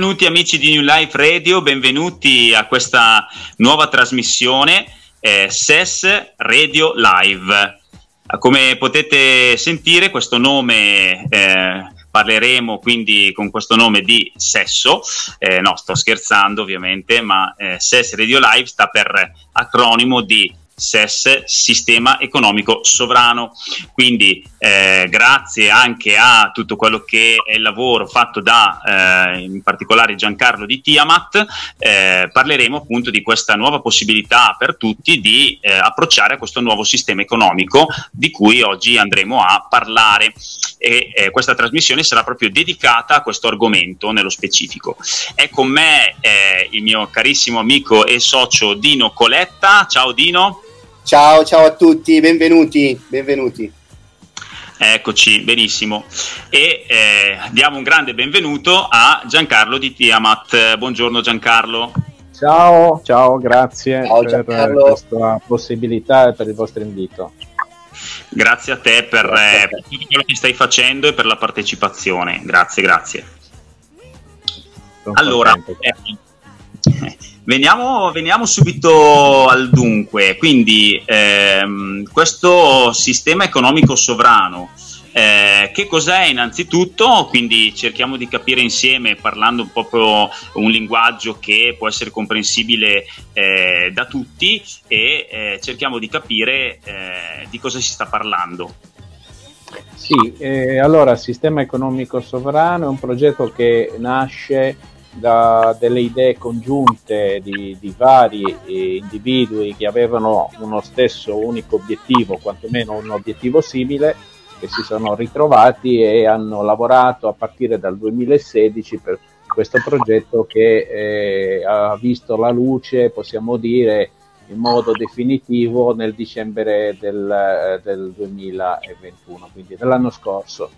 Benvenuti amici di New Life Radio, benvenuti a questa nuova trasmissione eh, SES Radio Live. Come potete sentire questo nome eh, parleremo quindi con questo nome di sesso, eh, no sto scherzando ovviamente, ma eh, SES Radio Live sta per acronimo di SES, Sistema Economico Sovrano. Quindi eh, grazie anche a tutto quello che è il lavoro fatto da eh, in particolare Giancarlo di Tiamat, eh, parleremo appunto di questa nuova possibilità per tutti di eh, approcciare a questo nuovo sistema economico di cui oggi andremo a parlare e eh, questa trasmissione sarà proprio dedicata a questo argomento nello specifico. È con me eh, il mio carissimo amico e socio Dino Coletta. Ciao Dino. Ciao, ciao a tutti, benvenuti, benvenuti. Eccoci, benissimo. E eh, diamo un grande benvenuto a Giancarlo di Tiamat. Buongiorno Giancarlo. Ciao, ciao, grazie ciao, per questa possibilità e per il vostro invito. Grazie a te per, eh, per tutto quello che stai facendo e per la partecipazione. Grazie, grazie. Sono allora, eh, Veniamo, veniamo, subito al dunque, quindi ehm, questo sistema economico sovrano, eh, che cos'è innanzitutto? Quindi cerchiamo di capire insieme, parlando proprio un linguaggio che può essere comprensibile eh, da tutti e eh, cerchiamo di capire eh, di cosa si sta parlando. Sì, eh, allora il sistema economico sovrano è un progetto che nasce da delle idee congiunte di, di vari eh, individui che avevano uno stesso unico obiettivo, quantomeno un obiettivo simile, che si sono ritrovati e hanno lavorato a partire dal 2016 per questo progetto che eh, ha visto la luce, possiamo dire, in modo definitivo nel dicembre del, eh, del 2021, quindi dell'anno scorso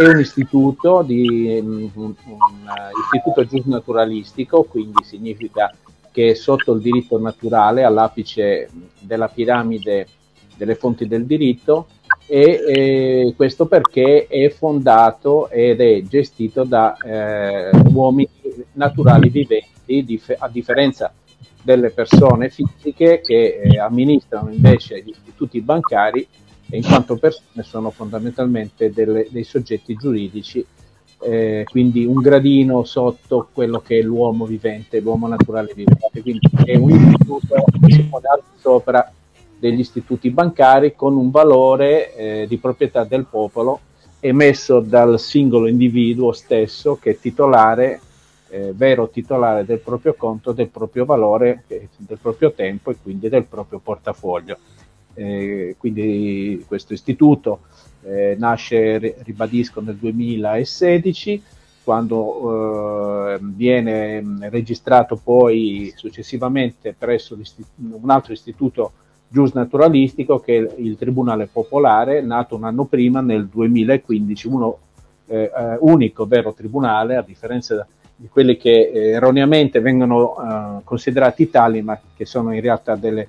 è un istituto, di, un, un, istituto giusnaturalistico, quindi significa che è sotto il diritto naturale, all'apice della piramide delle fonti del diritto, e eh, questo perché è fondato ed è gestito da eh, uomini naturali viventi, dif- a differenza delle persone fisiche che eh, amministrano invece gli istituti bancari in quanto persone sono fondamentalmente delle, dei soggetti giuridici, eh, quindi un gradino sotto quello che è l'uomo vivente, l'uomo naturale vivente, quindi è un istituto al sopra degli istituti bancari con un valore eh, di proprietà del popolo emesso dal singolo individuo stesso che è titolare, eh, vero titolare del proprio conto, del proprio valore, eh, del proprio tempo e quindi del proprio portafoglio. Eh, quindi questo istituto eh, nasce, ribadisco, nel 2016, quando eh, viene registrato poi successivamente presso un altro istituto giusnaturalistico che è il Tribunale Popolare, nato un anno prima, nel 2015, uno eh, eh, unico vero tribunale, a differenza di quelli che eh, erroneamente vengono considerati tali, ma che sono in realtà delle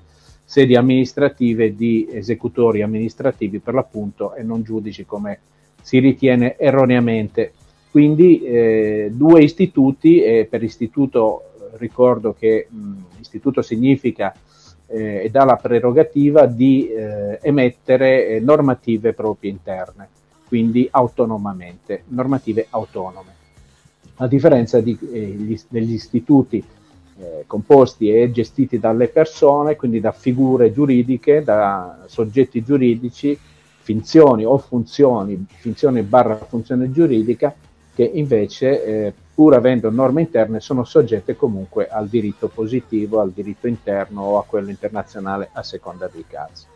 sedi amministrative di esecutori amministrativi per l'appunto e non giudici come si ritiene erroneamente. Quindi eh, due istituti e per istituto ricordo che mh, istituto significa eh, e dà la prerogativa di eh, emettere eh, normative proprie interne, quindi autonomamente, normative autonome. A differenza di, eh, gli, degli istituti eh, composti e gestiti dalle persone, quindi da figure giuridiche, da soggetti giuridici, finzioni o funzioni, finzione barra funzione giuridica, che invece, eh, pur avendo norme interne, sono soggette comunque al diritto positivo, al diritto interno o a quello internazionale a seconda dei casi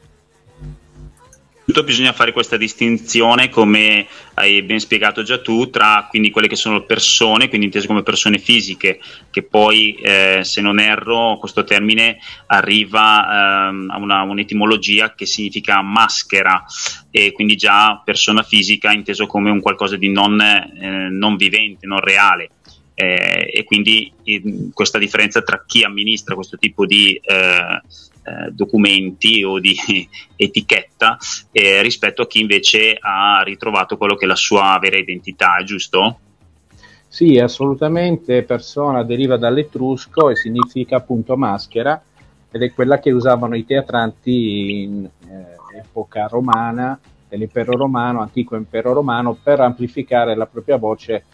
bisogna fare questa distinzione, come hai ben spiegato già tu, tra quindi quelle che sono persone, quindi intese come persone fisiche, che poi, eh, se non erro, questo termine arriva ehm, a una, un'etimologia che significa maschera, e quindi già persona fisica inteso come un qualcosa di non, eh, non vivente, non reale. Eh, e quindi in, questa differenza tra chi amministra questo tipo di eh, eh, documenti o di etichetta eh, rispetto a chi invece ha ritrovato quello che è la sua vera identità, giusto? Sì, assolutamente. Persona deriva dall'etrusco e significa appunto maschera ed è quella che usavano i teatranti in eh, epoca romana, dell'impero romano, antico impero romano, per amplificare la propria voce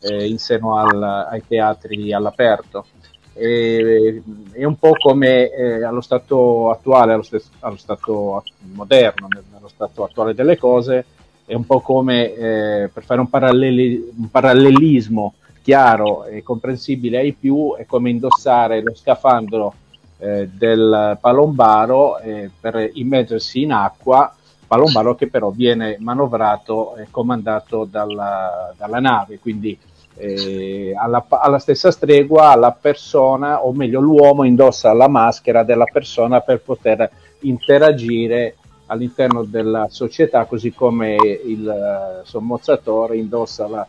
eh, in seno al, ai teatri all'aperto. È un po' come eh, allo stato attuale, allo, stesso, allo stato moderno, nello stato attuale delle cose, è un po' come eh, per fare un, paralleli, un, parallelismo chiaro e comprensibile ai più, è come indossare lo scafandro eh, del palombaro eh, per immergersi in acqua, palombaro che però viene manovrato e comandato dalla, dalla nave, quindi eh, alla, alla, stessa stregua la persona, o meglio l'uomo indossa la maschera della persona per poter interagire all'interno della società, così come il uh, sommozzatore indossa la,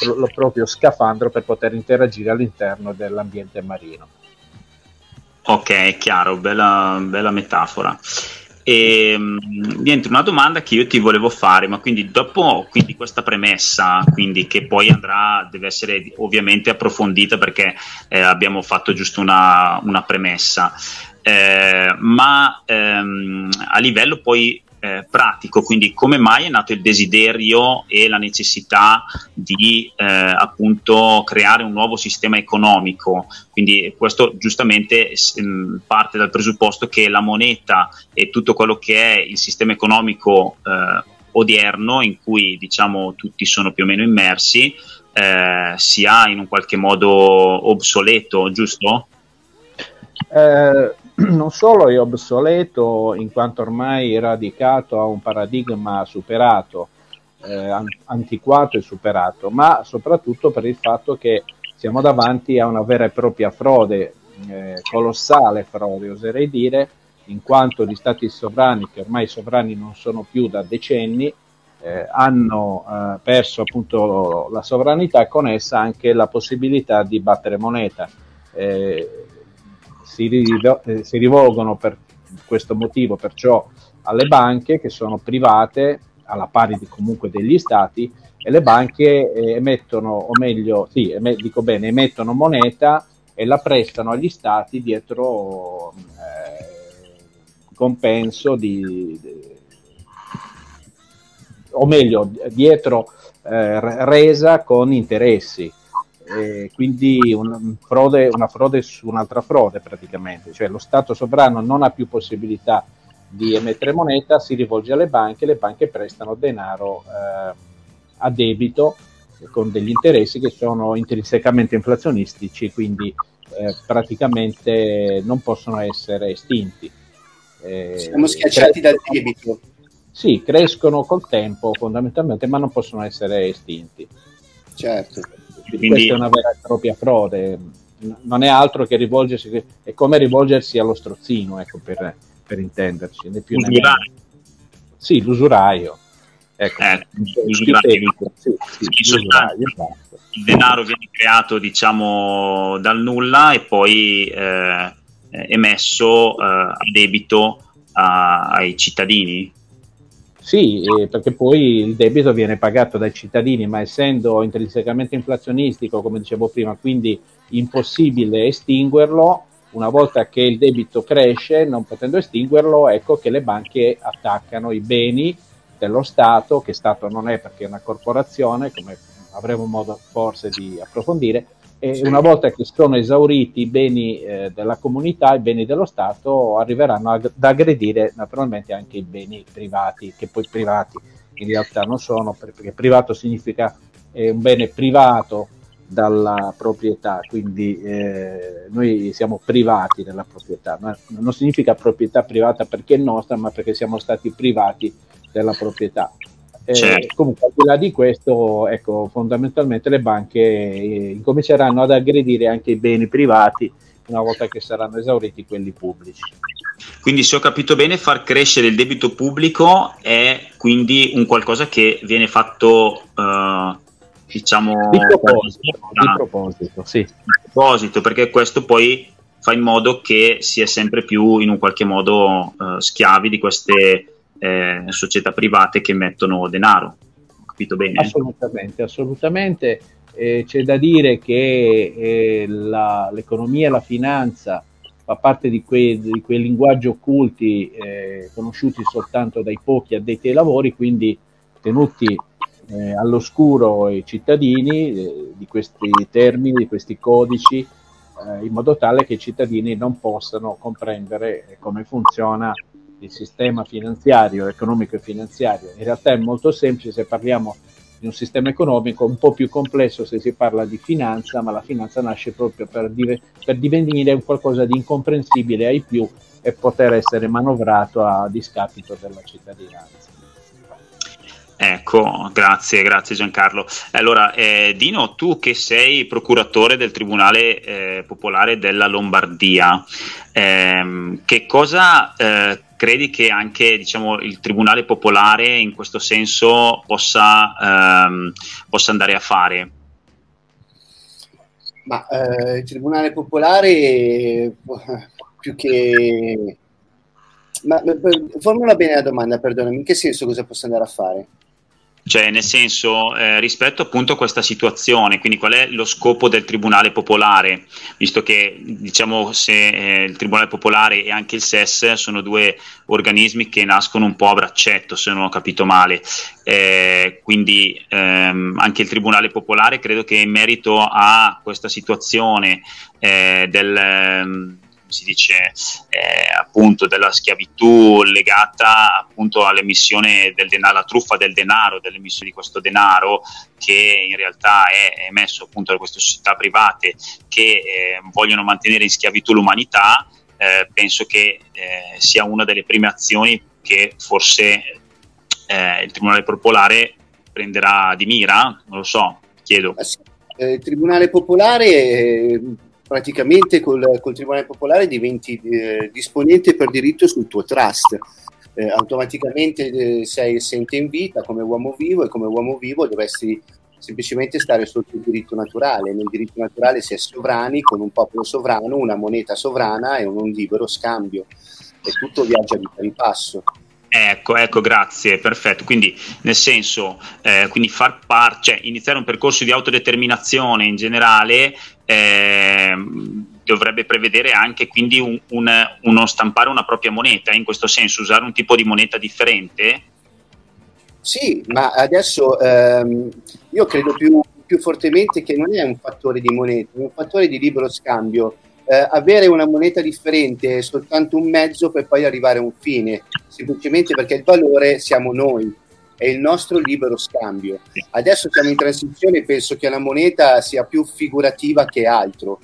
il, lo proprio scafandro per poter interagire all'interno dell'ambiente marino. Ok, chiaro, bella, bella metafora. E, ehm, niente, una domanda che io ti volevo fare, ma quindi dopo quindi questa premessa, quindi che poi andrà, deve essere ovviamente approfondita perché eh, abbiamo fatto giusto una, una premessa, eh, ma ehm, a livello poi eh, pratico, quindi come mai è nato il desiderio e la necessità di eh, appunto creare un nuovo sistema economico. Quindi questo giustamente mh, parte dal presupposto che la moneta e tutto quello che è il sistema economico eh, odierno, in cui diciamo tutti sono più o meno immersi, eh, sia in un qualche modo obsoleto, giusto? Eh, non solo è obsoleto in quanto ormai radicato a un paradigma superato, eh, antiquato e superato, ma soprattutto per il fatto che siamo davanti a una vera e propria frode, eh, colossale frode oserei dire, in quanto gli stati sovrani, che ormai sovrani non sono più da decenni, eh, hanno eh, perso appunto la sovranità e con essa anche la possibilità di battere moneta. Eh, si, rivo- eh, si rivolgono per questo motivo perciò alle banche che sono private alla pari di, comunque degli stati e le banche eh, emettono, o meglio, sì, em- dico bene, emettono moneta e la prestano agli stati dietro eh, compenso di, di, o meglio, dietro eh, resa con interessi eh, quindi un frode, una frode su un'altra frode praticamente, cioè lo Stato sovrano non ha più possibilità di emettere moneta, si rivolge alle banche, le banche prestano denaro eh, a debito con degli interessi che sono intrinsecamente inflazionistici, quindi eh, praticamente non possono essere estinti. Eh, Siamo schiacciati dal debito. Sì, crescono col tempo fondamentalmente, ma non possono essere estinti. Certo. Quindi, questa è una vera e propria frode, non è altro che rivolgersi, è come rivolgersi allo strozzino, ecco, per, per intenderci. Né più l'usuraio. Sì, l'usuraio. Ecco, eh, l'usuraio. Sì, sì, l'usuraio esatto. Il denaro viene creato, diciamo, dal nulla e poi eh, emesso eh, a debito a, ai cittadini. Sì, eh, perché poi il debito viene pagato dai cittadini, ma essendo intrinsecamente inflazionistico, come dicevo prima, quindi impossibile estinguerlo, una volta che il debito cresce, non potendo estinguerlo, ecco che le banche attaccano i beni dello Stato, che Stato non è perché è una corporazione, come avremo modo forse di approfondire, e sì. una volta che sono esauriti i beni eh, della comunità, i beni dello Stato, arriveranno ad aggredire naturalmente anche i beni privati, che poi privati in realtà non sono, perché privato significa eh, un bene privato dalla proprietà, quindi eh, noi siamo privati della proprietà, ma non significa proprietà privata perché è nostra, ma perché siamo stati privati della proprietà. Eh, certo. comunque, al di là di questo, ecco, fondamentalmente le banche eh, incominceranno ad aggredire anche i beni privati una volta che saranno esauriti quelli pubblici. Quindi, se ho capito bene, far crescere il debito pubblico è quindi un qualcosa che viene fatto, uh, diciamo, di proposito, di proposito, sì. di proposito, perché questo poi fa in modo che si è sempre più in un qualche modo uh, schiavi di queste eh, società private che mettono denaro. Ho capito bene? Assolutamente, assolutamente. eh, c'è da dire che eh, la, l'economia e la finanza fa parte di quei, di quei linguaggi occulti eh, conosciuti soltanto dai pochi addetti ai lavori, quindi tenuti eh, all'oscuro i cittadini eh, di questi termini, di questi codici, in modo tale che i cittadini non possano comprendere come funziona il sistema finanziario, economico e finanziario. In realtà è molto semplice se parliamo di un sistema economico, un po' più complesso se si parla di finanza, ma la finanza nasce proprio per, div- per divenire qualcosa di incomprensibile ai più e poter essere manovrato a discapito della cittadinanza. Ecco, grazie, grazie Giancarlo. Allora, eh, Dino, tu che sei procuratore del Tribunale eh, Popolare della Lombardia, ehm, che cosa eh, credi che anche diciamo, il Tribunale Popolare in questo senso possa, ehm, possa andare a fare? Ma eh, il Tribunale Popolare più che... Ma, formula bene la domanda, perdonami, in che senso cosa possa andare a fare? Cioè, nel senso, eh, rispetto appunto a questa situazione, quindi qual è lo scopo del Tribunale Popolare, visto che diciamo se eh, il Tribunale Popolare e anche il SES sono due organismi che nascono un po' a braccetto, se non ho capito male. Eh, quindi ehm, anche il Tribunale Popolare credo che in merito a questa situazione eh, del si dice, eh, appunto della schiavitù legata appunto all'emissione del denaro, alla truffa del denaro, dell'emissione di questo denaro che in realtà è emesso appunto da queste società private che eh, vogliono mantenere in schiavitù l'umanità, eh, penso che eh, sia una delle prime azioni che forse eh, il Tribunale Popolare prenderà di mira, non lo so, chiedo. Eh, il Tribunale Popolare praticamente col, col Tribunale Popolare diventi eh, disponente per diritto sul tuo trust. Eh, automaticamente eh, sei assente in vita come uomo vivo e come uomo vivo dovresti semplicemente stare sotto il diritto naturale. Nel diritto naturale si è sovrani con un popolo sovrano, una moneta sovrana e un libero scambio e tutto viaggia di pari passo. Ecco, ecco, grazie, perfetto. Quindi, nel senso, eh, quindi far parte, cioè iniziare un percorso di autodeterminazione in generale eh, dovrebbe prevedere anche quindi un, un, uno stampare una propria moneta, in questo senso, usare un tipo di moneta differente? Sì, ma adesso ehm, io credo più, più fortemente che non è un fattore di moneta, è un fattore di libero scambio eh, avere una moneta differente è soltanto un mezzo per poi arrivare a un fine, semplicemente perché il valore siamo noi, è il nostro libero scambio. Adesso siamo in transizione e penso che la moneta sia più figurativa che altro.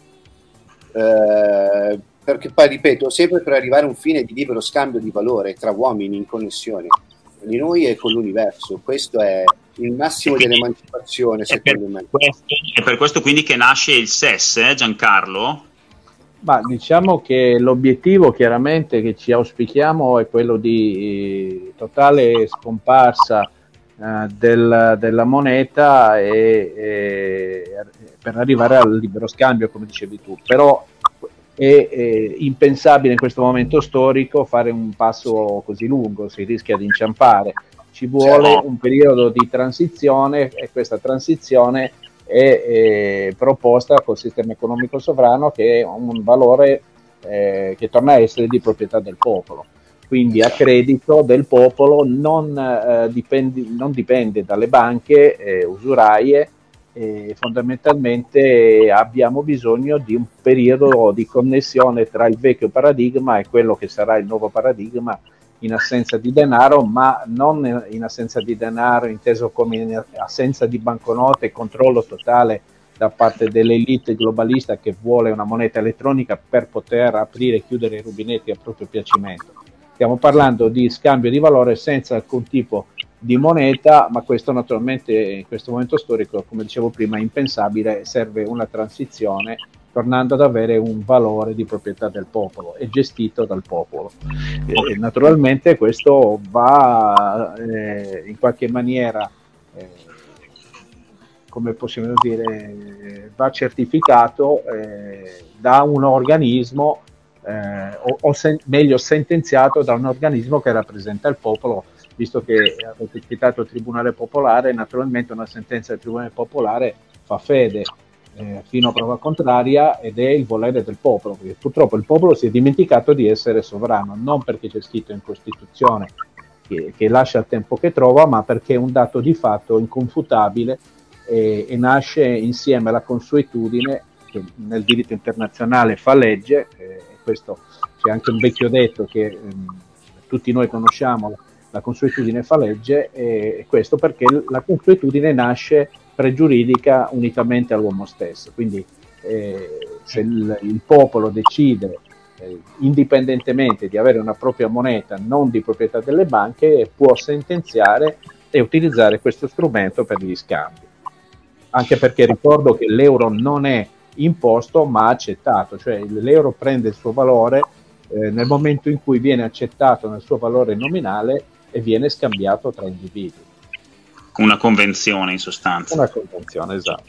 Eh, perché poi ripeto, sempre per arrivare a un fine di libero scambio di valore tra uomini in connessione di noi e con l'universo. Questo è il massimo dell'emancipazione, secondo me. Questo, è per questo quindi che nasce il SES, eh, Giancarlo? Ma diciamo che l'obiettivo chiaramente che ci auspichiamo è quello di eh, totale scomparsa eh, del, della moneta e, e, per arrivare al libero scambio, come dicevi tu. Però è, è, impensabile in questo momento storico fare un passo così lungo, si rischia di inciampare. Ci vuole un periodo di transizione e questa transizione è proposta col sistema economico sovrano che è un valore eh, che torna a essere di proprietà del popolo. Quindi a credito del popolo non, eh, dipende, non dipende, dalle banche eh, usuraie e fondamentalmente abbiamo bisogno di un periodo di connessione tra il vecchio paradigma e quello che sarà il nuovo paradigma in assenza di denaro, ma non in assenza di denaro inteso come in assenza di banconote controllo totale da parte dell'elite globalista che vuole una moneta elettronica per poter aprire e chiudere i rubinetti a proprio piacimento. Stiamo parlando di scambio di valore senza alcun tipo di moneta, ma questo naturalmente in questo momento storico, come dicevo prima, è impensabile, serve una transizione tornando ad avere un valore di proprietà del popolo e gestito dal popolo. E, naturalmente questo va eh, in qualche maniera, eh, come possiamo dire, va certificato eh, da un organismo eh, o, o sen- meglio sentenziato da un organismo che rappresenta il popolo visto che avete citato il Tribunale Popolare, naturalmente una sentenza del Tribunale Popolare fa fede eh, fino a prova contraria ed è il volere del popolo, perché purtroppo il popolo si è dimenticato di essere sovrano, non perché c'è scritto in Costituzione che, che lascia il tempo che trova, ma perché è un dato di fatto inconfutabile e, e nasce insieme alla consuetudine che nel diritto internazionale fa legge, eh, questo c'è anche un vecchio detto che ehm, tutti noi conosciamo, la consuetudine fa legge, e questo perché la consuetudine nasce pregiuridica unicamente all'uomo stesso. Quindi eh, se il, il, popolo decide eh, indipendentemente di avere una propria moneta non di proprietà delle banche, può sentenziare e utilizzare questo strumento per gli scambi. Anche perché ricordo che l'euro non è imposto ma accettato, cioè l'euro prende il suo valore eh, nel momento in cui viene accettato nel suo valore nominale e viene scambiato tra individui. Una convenzione in sostanza. Una convenzione, esatto.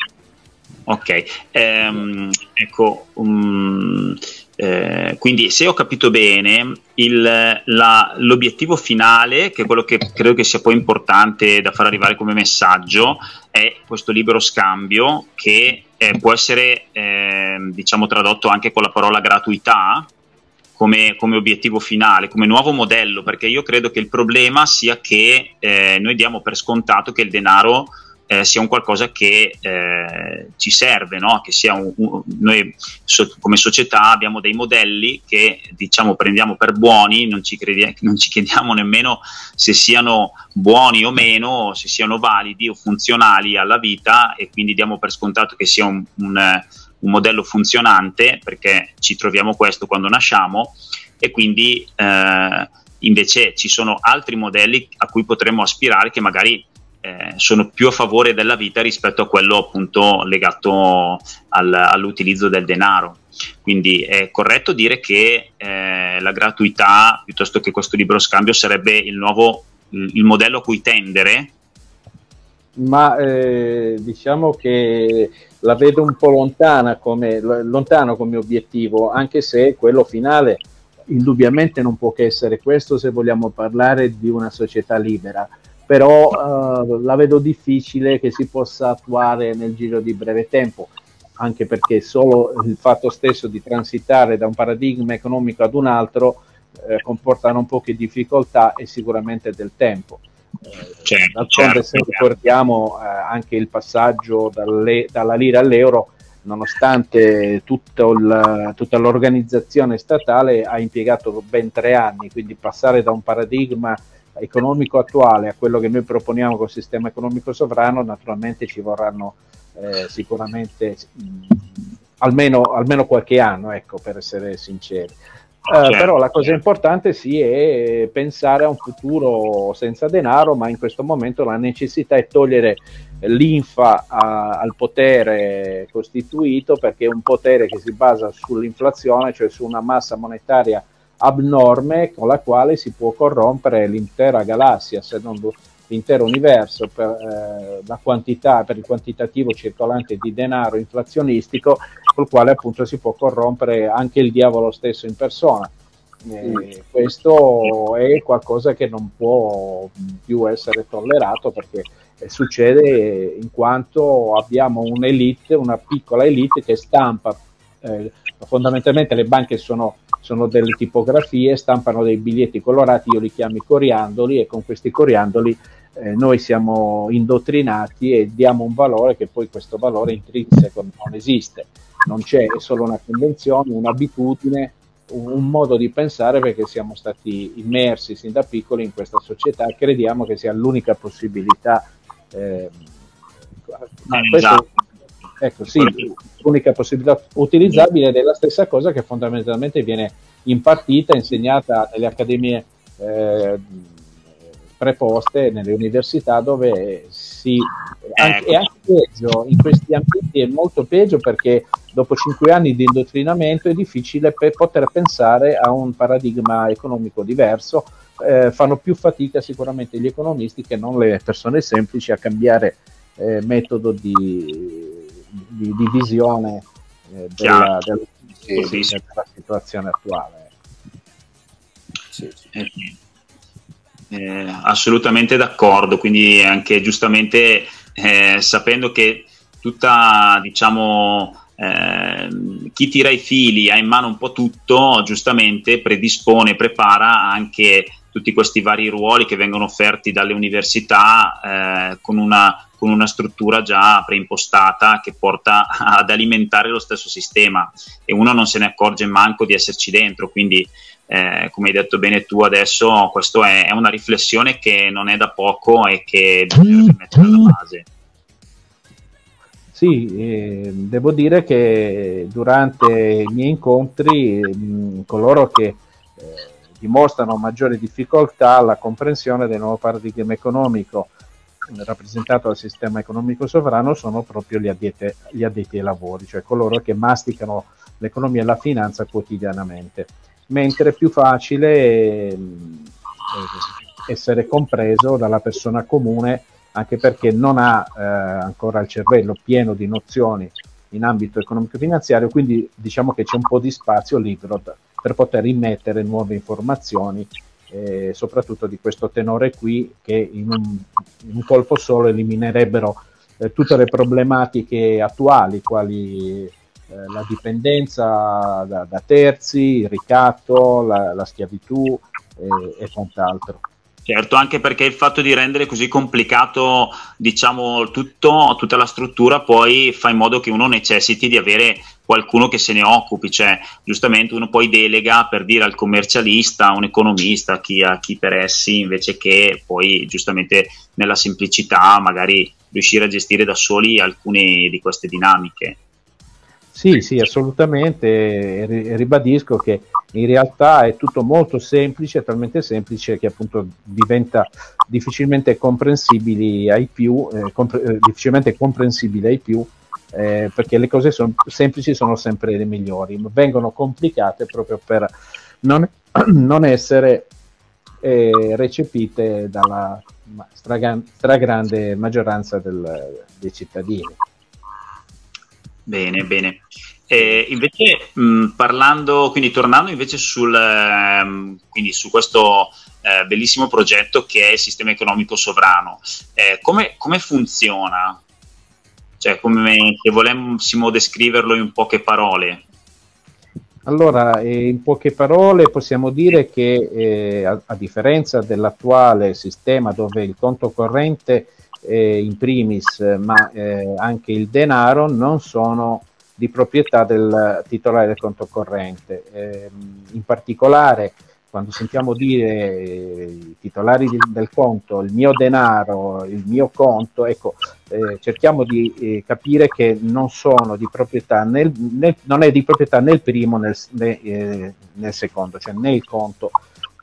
Ok, ehm, ecco, um, eh, quindi se ho capito bene, il, la, l'obiettivo finale, che è quello che credo che sia poi importante da far arrivare come messaggio, è questo libero scambio che eh, può essere eh, diciamo tradotto anche con la parola gratuità, come, come, obiettivo finale, come nuovo modello, perché io credo che il problema sia che eh, noi diamo per scontato che il denaro eh, sia un qualcosa che eh, ci serve, no? che sia un, un, noi so, come società abbiamo dei modelli che diciamo prendiamo per buoni, non ci, credi- non ci chiediamo nemmeno se siano buoni o meno, se siano validi o funzionali alla vita e quindi diamo per scontato che sia un, un un modello funzionante, perché ci troviamo questo quando nasciamo, e quindi eh, invece ci sono altri modelli a cui potremmo aspirare che magari eh, sono più a favore della vita rispetto a quello appunto legato al, all'utilizzo del denaro. Quindi è corretto dire che eh, la gratuità piuttosto che questo libero scambio sarebbe il nuovo il modello a cui tendere? Ma eh, diciamo che la vedo un po' lontana come, lontano come obiettivo, anche se quello finale indubbiamente non può che essere questo se vogliamo parlare di una società libera, però uh, la vedo difficile che si possa attuare nel giro di breve tempo, anche perché solo il fatto stesso di transitare da un paradigma economico ad un altro eh, comporta non poche difficoltà e sicuramente del tempo. Certo, D'altronde certo, se ricordiamo eh, anche il passaggio dalle, dalla lira all'euro, nonostante il, tutta l'organizzazione statale ha impiegato ben tre anni, quindi passare da un paradigma economico attuale a quello che noi proponiamo col sistema economico sovrano, naturalmente ci vorranno eh, sicuramente mh, almeno, almeno, qualche anno, ecco, per essere sinceri. Uh, certo, però la cosa certo. importante sì è pensare a un futuro senza denaro, ma in questo momento la necessità è togliere l'infa a, al potere costituito perché è un potere che si basa sull'inflazione, cioè su una massa monetaria abnorme con la quale si può corrompere l'intera galassia, se non l'intero universo per, eh, la quantità, per il quantitativo circolante di denaro inflazionistico col quale appunto si può corrompere anche il diavolo stesso in persona. E questo è qualcosa che non può più essere tollerato perché succede in quanto abbiamo un'elite, una piccola elite che stampa, eh, fondamentalmente le banche sono, sono, delle tipografie, stampano dei biglietti colorati, io li chiamo coriandoli e con questi coriandoli eh, noi siamo indottrinati e diamo un valore che poi questo valore intrinseco non esiste non c'è, è solo una convenzione, un'abitudine, un modo di pensare perché siamo stati immersi sin da piccoli in questa società e crediamo che sia l'unica possibilità. Eh, ma questo, ecco, sì, l'unica possibilità utilizzabile ed è la stessa cosa che fondamentalmente viene impartita, insegnata nelle accademie eh, preposte nelle università dove si anche, è anche peggio. In questi ambienti è molto peggio perché dopo cinque anni di indottrinamento è difficile per poter pensare a un paradigma economico diverso. Eh, fanno più fatica sicuramente gli economisti che non le persone semplici a cambiare eh, metodo di, di, di visione eh, della, della, sì. della, situazione attuale. Sì, sì. Eh, assolutamente d'accordo, quindi anche giustamente eh, sapendo che tutta, diciamo, eh, chi tira i fili ha in mano un po' tutto, giustamente predispone, prepara anche tutti questi vari ruoli che vengono offerti dalle università eh, con, una, con, una, struttura già preimpostata che porta ad alimentare lo stesso sistema e uno non se ne accorge manco di esserci dentro, quindi eh, come hai detto bene tu adesso, questa è, è, una riflessione che non è da poco e che bisogna mettere alla base. Sì, eh, devo dire che durante i miei incontri mh, coloro che eh, dimostrano maggiore difficoltà alla comprensione del nuovo paradigma economico rappresentato dal sistema economico sovrano sono proprio gli addetti, gli addetti ai lavori, cioè coloro che masticano l'economia e la finanza quotidianamente, mentre è più facile eh, essere compreso dalla persona comune anche perché non ha eh, ancora il cervello pieno di nozioni in ambito economico-finanziario, quindi diciamo che c'è un po' di spazio libero per poter immettere nuove informazioni, eh, soprattutto di questo tenore qui, che in un, in un colpo solo eliminerebbero eh, tutte le problematiche attuali, quali eh, la dipendenza da, da, terzi, il ricatto, la, la schiavitù eh, e quant'altro. Certo, anche perché il fatto di rendere così complicato, diciamo, tutto, tutta la struttura poi fa in modo che uno necessiti di avere qualcuno che se ne occupi, cioè giustamente uno poi delega per dire al commercialista, a un economista, a chi, a chi per essi, invece che poi giustamente nella semplicità magari riuscire a gestire da soli alcune di queste dinamiche. Sì, sì, assolutamente. Ribadisco che in realtà è tutto molto semplice, talmente semplice che appunto diventa difficilmente comprensibile ai più, eh, compre- eh, difficilmente comprensibile ai più, eh, perché le cose son- semplici sono sempre le migliori, vengono complicate proprio per non, non essere eh, recepite dalla stragrande maggioranza del, dei cittadini. Bene, bene. Eh, invece, mh, parlando, quindi tornando invece sul, ehm, quindi su questo eh, bellissimo progetto che è il sistema economico sovrano, eh, come, come, funziona? Cioè, come se volessimo descriverlo in poche parole. Allora, eh, in poche parole possiamo dire che eh, a, a, differenza dell'attuale sistema dove il conto corrente in primis, ma eh, anche il denaro non sono di proprietà del titolare del conto corrente. Eh, in particolare, quando sentiamo dire eh, titolari di, del conto, il mio denaro, il mio conto, ecco, eh, cerchiamo di eh, capire che non sono di proprietà nel, nel, non è di proprietà né il primo né, né, eh, il secondo, cioè né il conto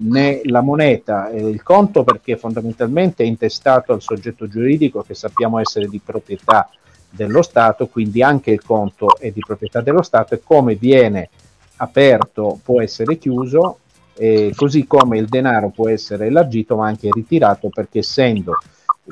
né la moneta e il conto perché fondamentalmente è intestato al soggetto giuridico che sappiamo essere di proprietà dello Stato, quindi anche il conto è di proprietà dello Stato e come viene aperto può essere chiuso, così come il denaro può essere elargito ma anche ritirato perché essendo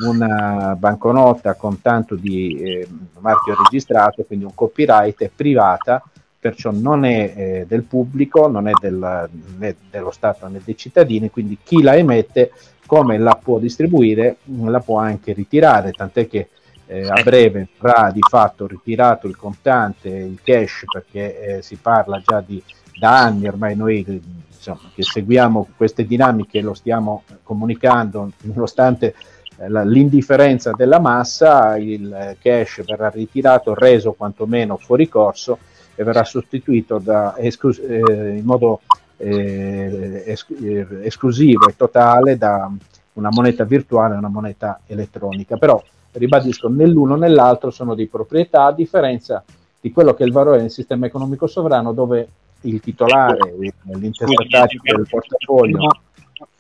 una banconota con tanto di eh, marchio registrato, quindi un copyright, è privata perciò non è eh, del pubblico, non è del, né dello Stato né dei cittadini, quindi chi la emette come la può distribuire la può anche ritirare, tant'è che eh, a breve verrà di fatto ritirato il contante, il cash, perché eh, si parla già di da anni ormai noi insomma, che seguiamo queste dinamiche lo stiamo comunicando, nonostante eh, l'indifferenza della massa, il cash verrà ritirato, reso quantomeno fuori corso e verrà sostituito da, esclus- eh, in modo eh, es- eh, esclusivo e totale da una moneta virtuale e una moneta elettronica. Però ribadisco, né l'uno né l'altro sono di proprietà, a differenza di quello che è il valore del sistema economico sovrano, dove il titolare, l'intestatario del portafoglio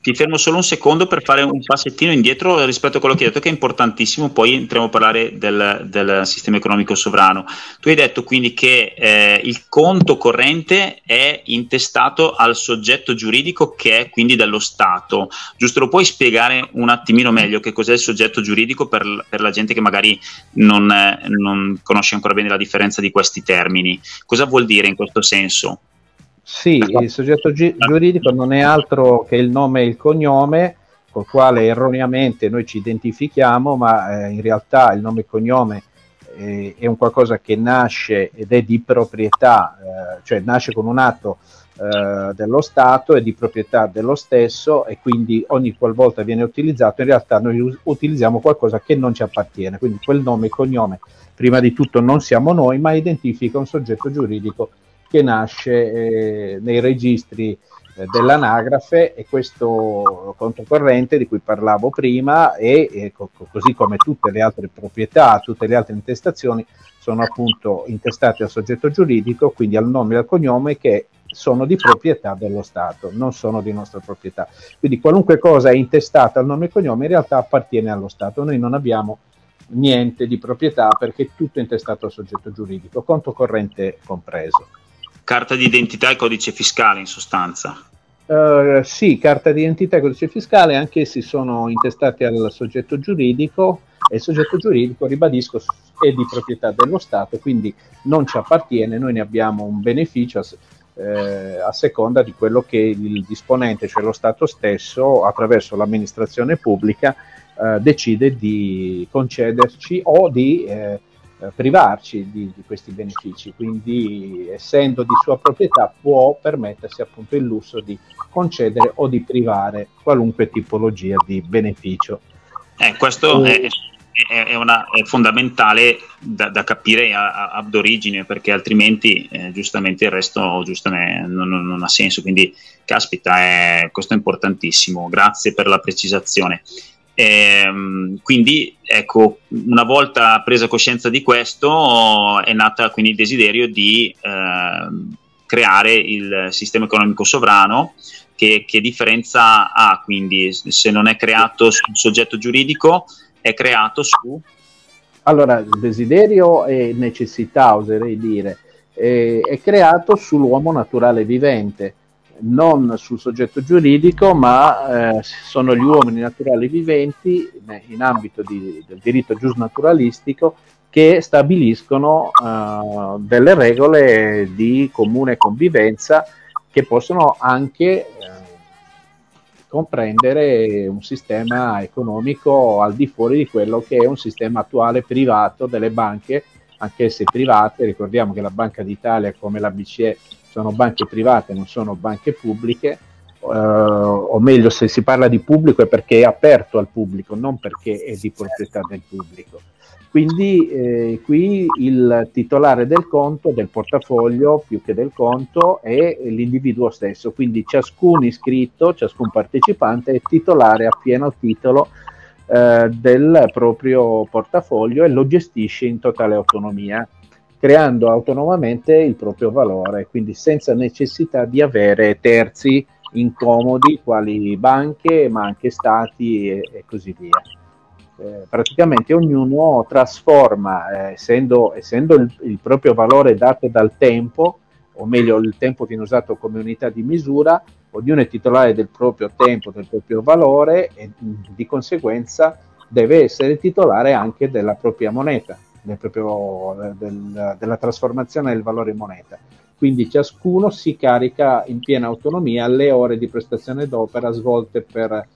ti fermo solo un secondo per fare un passettino indietro rispetto a quello che hai detto, che è importantissimo, poi entriamo a parlare del, del sistema economico sovrano. Tu hai detto quindi che eh, il conto corrente è intestato al soggetto giuridico che è quindi dello Stato. Giusto, lo puoi spiegare un attimino meglio che cos'è il soggetto giuridico per, per la gente che magari non, eh, non conosce ancora bene la differenza di questi termini? Cosa vuol dire in questo senso? Sì, il soggetto gi- giuridico non è altro che il nome e il cognome col quale erroneamente noi ci identifichiamo, ma eh, in realtà il nome e cognome eh, è un qualcosa che nasce ed è di proprietà, eh, cioè nasce con un atto eh, dello Stato e di proprietà dello stesso e quindi ogni qualvolta viene utilizzato in realtà noi us- utilizziamo qualcosa che non ci appartiene, quindi quel nome e cognome prima di tutto non siamo noi ma identifica un soggetto giuridico che nasce eh, nei registri eh, dell'anagrafe e questo conto corrente di cui parlavo prima e, e co- così come tutte le altre proprietà, tutte le altre intestazioni sono appunto intestate al soggetto giuridico, quindi al nome e al cognome che sono di proprietà dello Stato, non sono di nostra proprietà. Quindi qualunque cosa è intestata al nome e cognome in realtà appartiene allo Stato. Noi non abbiamo niente di proprietà perché tutto è intestato al soggetto giuridico, conto corrente compreso. Carta di identità e codice fiscale in sostanza. Uh, sì, carta di identità e codice fiscale, anche essi sono intestati al soggetto giuridico e il soggetto giuridico, ribadisco, è di proprietà dello Stato, quindi non ci appartiene, noi ne abbiamo un beneficio eh, a seconda di quello che il disponente, cioè lo Stato stesso, attraverso l'amministrazione pubblica, eh, decide di concederci o di eh, privarci di, di, questi benefici. Quindi, essendo di sua proprietà, può permettersi appunto il lusso di concedere o di privare qualunque tipologia di beneficio. Eh, questo è è, una, è fondamentale da, da capire ad origine perché altrimenti eh, giustamente il resto giustamente non, non, non, ha senso quindi caspita è, questo è importantissimo grazie per la precisazione ehm, quindi ecco una volta presa coscienza di questo è nata quindi il desiderio di eh, creare il sistema economico sovrano che, che differenza ha quindi se non è creato sul soggetto giuridico è creato su? Allora, desiderio e necessità, oserei dire, è, è creato sull'uomo naturale vivente, non sul soggetto giuridico, ma eh, sono gli uomini naturali viventi in ambito di, del diritto giusnaturalistico che stabiliscono uh, delle regole di comune convivenza che possono anche comprendere un sistema economico al di fuori di quello che è un sistema attuale privato delle banche, anche se private, ricordiamo che la Banca d'Italia come la BCE sono banche private, non sono banche pubbliche, eh, o meglio se si parla di pubblico è perché è aperto al pubblico, non perché è di proprietà del pubblico. Quindi eh, qui il titolare del conto, del portafoglio più che del conto, è l'individuo stesso, quindi ciascun iscritto, ciascun partecipante è titolare a pieno titolo eh, del proprio portafoglio e lo gestisce in totale autonomia, creando autonomamente il proprio valore, quindi senza necessità di avere terzi incomodi quali banche, ma anche stati e, e così via. Eh, praticamente ognuno trasforma, eh, essendo, essendo il, il, proprio valore dato dal tempo, o meglio il tempo viene usato come unità di misura, ognuno è titolare del proprio tempo, del proprio valore e di conseguenza deve essere titolare anche della propria moneta, proprio, del, della trasformazione del valore in moneta. Quindi ciascuno si carica in piena autonomia le ore di prestazione d'opera svolte per eh,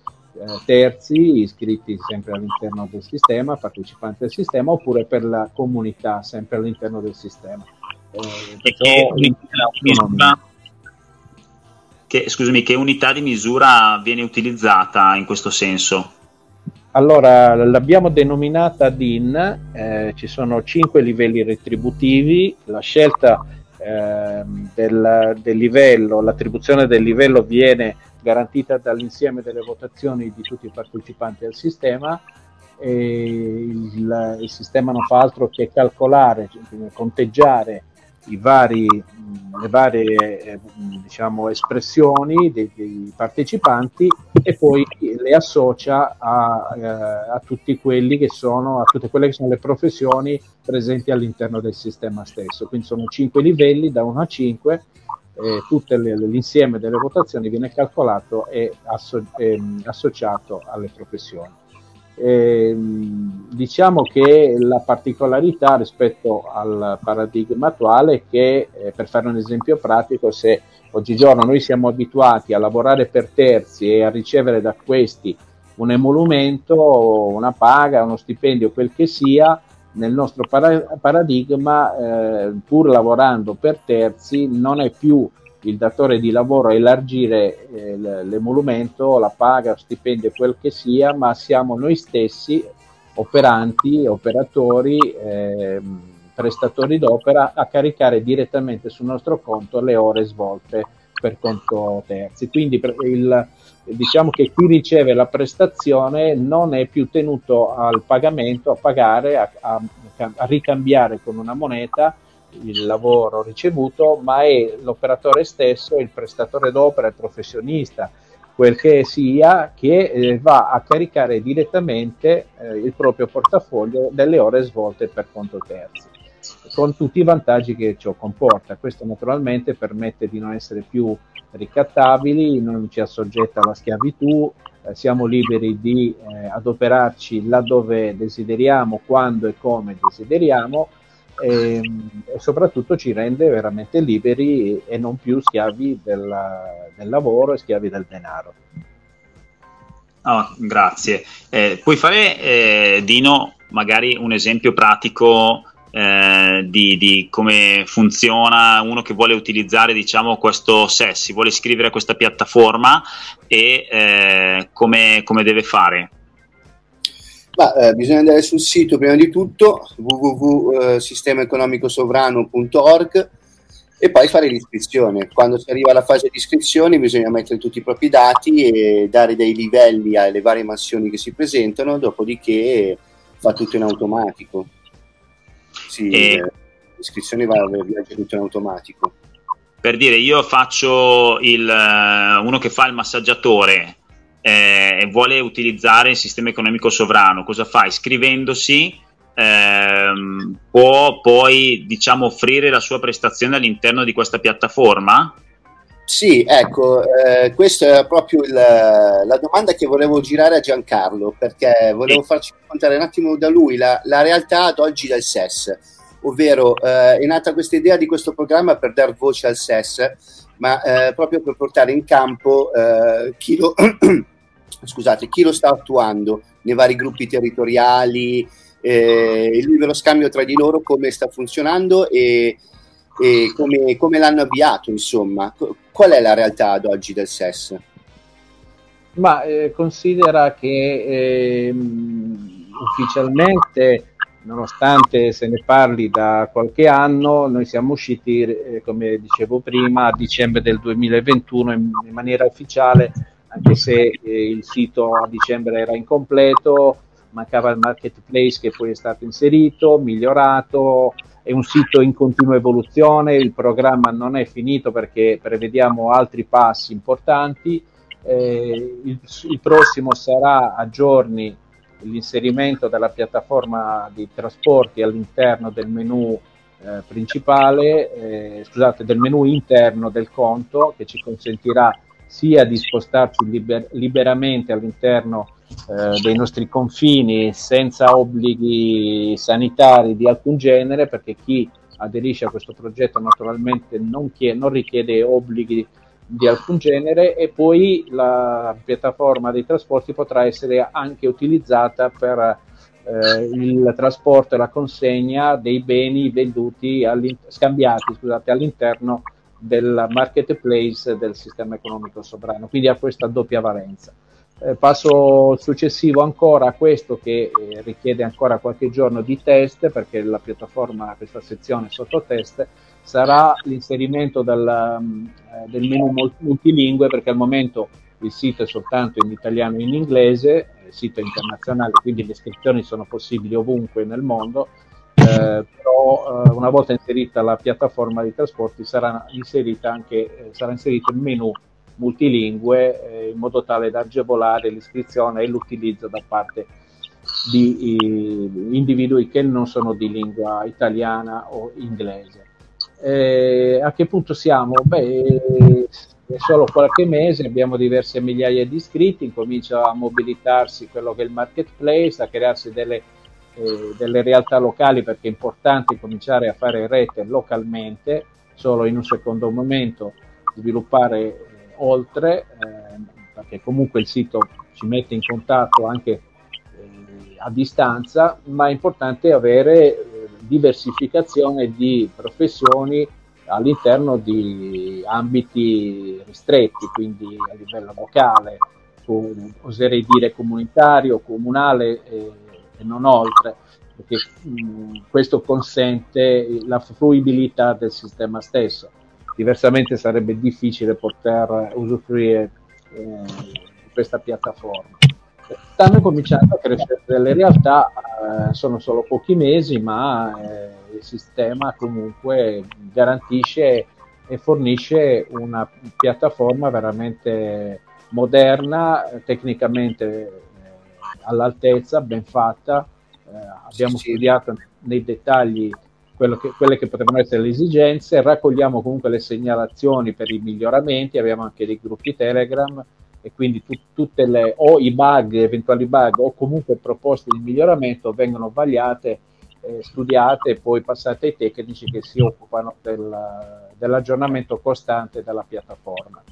terzi iscritti sempre all'interno del sistema, partecipanti al sistema, oppure per la comunità sempre all'interno del sistema. Eh, misura, che, scusami, che unità di misura viene utilizzata in questo senso? Allora, l'abbiamo denominata DIN, eh, ci sono cinque livelli retributivi, la scelta eh, del, del, livello, l'attribuzione del livello viene garantita dall'insieme delle votazioni di tutti i partecipanti al sistema. E il, il sistema non fa altro che calcolare, conteggiare vari, le varie diciamo, espressioni dei, dei, partecipanti e poi le associa a, eh, a, tutti quelli che sono, a tutte quelle che sono le professioni presenti all'interno del sistema stesso. Quindi sono cinque livelli da 1 a 5 eh, tutto l'insieme delle votazioni viene calcolato e asso- ehm, associato alle professioni. Eh, diciamo che la particolarità rispetto al paradigma attuale è che, eh, per fare un esempio pratico, se oggigiorno noi siamo abituati a lavorare per terzi e a ricevere da questi un emolumento, una paga, uno stipendio, quel che sia, nel nostro para- paradigma, eh, pur lavorando per terzi, non è più il datore di lavoro a elargire eh, l'emolumento, la paga, stipendio, quel che sia, ma siamo noi stessi, operanti, operatori, eh, prestatori d'opera, a caricare direttamente sul nostro conto le ore svolte per conto terzi. Quindi il, diciamo che chi riceve la prestazione non è più tenuto al pagamento, a pagare, a, a, a ricambiare con una moneta il lavoro ricevuto, ma è l'operatore stesso, il prestatore d'opera, il professionista, quel che sia, che eh, va a caricare direttamente eh, il proprio portafoglio delle ore svolte per conto terzi, con tutti i vantaggi che ciò comporta. Questo naturalmente permette di non essere più ricattabili, non ci assoggetta alla schiavitù, eh, siamo liberi di eh, adoperarci laddove desideriamo, quando e come desideriamo e, ehm, e, soprattutto ci rende veramente liberi e non più schiavi del, del lavoro e schiavi del denaro. Oh, grazie. Eh, puoi fare, eh, Dino, magari un esempio pratico eh, di, di, come funziona uno che vuole utilizzare diciamo, questo SES, si vuole iscrivere a questa piattaforma e eh, come, come deve fare? Ma, eh, bisogna andare sul sito prima di tutto www.sistemaeconomicosovrano.org e poi fare l'iscrizione. Quando si arriva alla fase di iscrizione bisogna mettere tutti i propri dati e dare dei livelli alle varie mansioni che si presentano, dopodiché fa tutto in automatico. Sì, e... Eh, l'iscrizione va viaggia tutto in automatico. Per dire, io faccio il, eh, uno che fa il massaggiatore, eh, vuole utilizzare il sistema economico sovrano, cosa fa? Iscrivendosi ehm, può poi diciamo offrire la sua prestazione all'interno di questa piattaforma? Sì, ecco, eh, questa è proprio il, la domanda che volevo girare a Giancarlo, perché volevo farci raccontare un attimo da lui la, la realtà ad oggi del SES, ovvero eh, è nata questa idea di questo programma per dar voce al SES, ma eh, proprio per portare in campo eh, chi lo, scusate, chi lo sta attuando nei vari gruppi territoriali, eh, il libero scambio tra di loro, come sta funzionando e, e come, come, l'hanno avviato, insomma. Qual è la realtà ad oggi del SES? Ma eh, considera che eh, ufficialmente nonostante se ne parli da qualche anno, noi siamo usciti, eh, come dicevo prima, a dicembre del 2021 in, in maniera ufficiale anche se eh, il sito a dicembre era incompleto, mancava il marketplace che poi è stato inserito, migliorato, è un sito in continua evoluzione, il programma non è finito perché prevediamo altri passi importanti, eh, il, il, prossimo sarà a giorni l'inserimento della piattaforma di trasporti all'interno del menu eh, principale, eh, scusate, del menu interno del conto che ci consentirà sia di spostarci liber- liberamente all'interno eh, dei nostri confini senza obblighi sanitari di alcun genere, perché chi aderisce a questo progetto naturalmente non, chiede, non richiede obblighi di alcun genere e poi la piattaforma dei trasporti potrà essere anche utilizzata per eh, il trasporto e la consegna dei beni venduti scambiati scusate, all'interno del marketplace del sistema economico sovrano, quindi ha questa doppia valenza. Eh, passo successivo ancora a questo che eh, richiede ancora qualche giorno di test perché la piattaforma, questa sezione sotto test, sarà l'inserimento del, um, del menu multilingue perché al momento il sito è soltanto in italiano e in inglese, il sito è internazionale, quindi le iscrizioni sono possibili ovunque nel mondo eh, però eh, una volta inserita la piattaforma di trasporti sarà, anche, eh, sarà inserito il menu multilingue eh, in modo tale da agevolare l'iscrizione e l'utilizzo da parte di individui che non sono di lingua italiana o inglese. Eh, a che punto siamo? Beh, è solo qualche mese, abbiamo diverse migliaia di iscritti, comincia a mobilitarsi quello che è il marketplace, a crearsi delle eh, delle realtà locali perché è importante cominciare a fare rete localmente, solo in un secondo momento sviluppare eh, oltre, eh, perché comunque il sito ci mette in contatto anche eh, a distanza, ma è importante avere eh, diversificazione di professioni all'interno di ambiti ristretti, quindi a livello locale, oserei dire comunitario, comunale e, e non oltre, perché mh, questo consente la fruibilità del sistema stesso. Diversamente sarebbe difficile poter usufruire eh, questa piattaforma. Stanno cominciando a crescere delle realtà, eh, sono solo pochi mesi, ma eh, il sistema comunque garantisce e fornisce una piattaforma veramente moderna, tecnicamente all'altezza, ben fatta. Eh, abbiamo sì, studiato nei dettagli che, quelle che potevano essere le esigenze, raccogliamo comunque le segnalazioni per i miglioramenti, abbiamo anche dei gruppi Telegram e quindi tu, tutte le o i bug, eventuali bug o comunque proposte di miglioramento vengono vagliate eh, studiate e poi passate ai tecnici che si occupano del, dell'aggiornamento costante della piattaforma.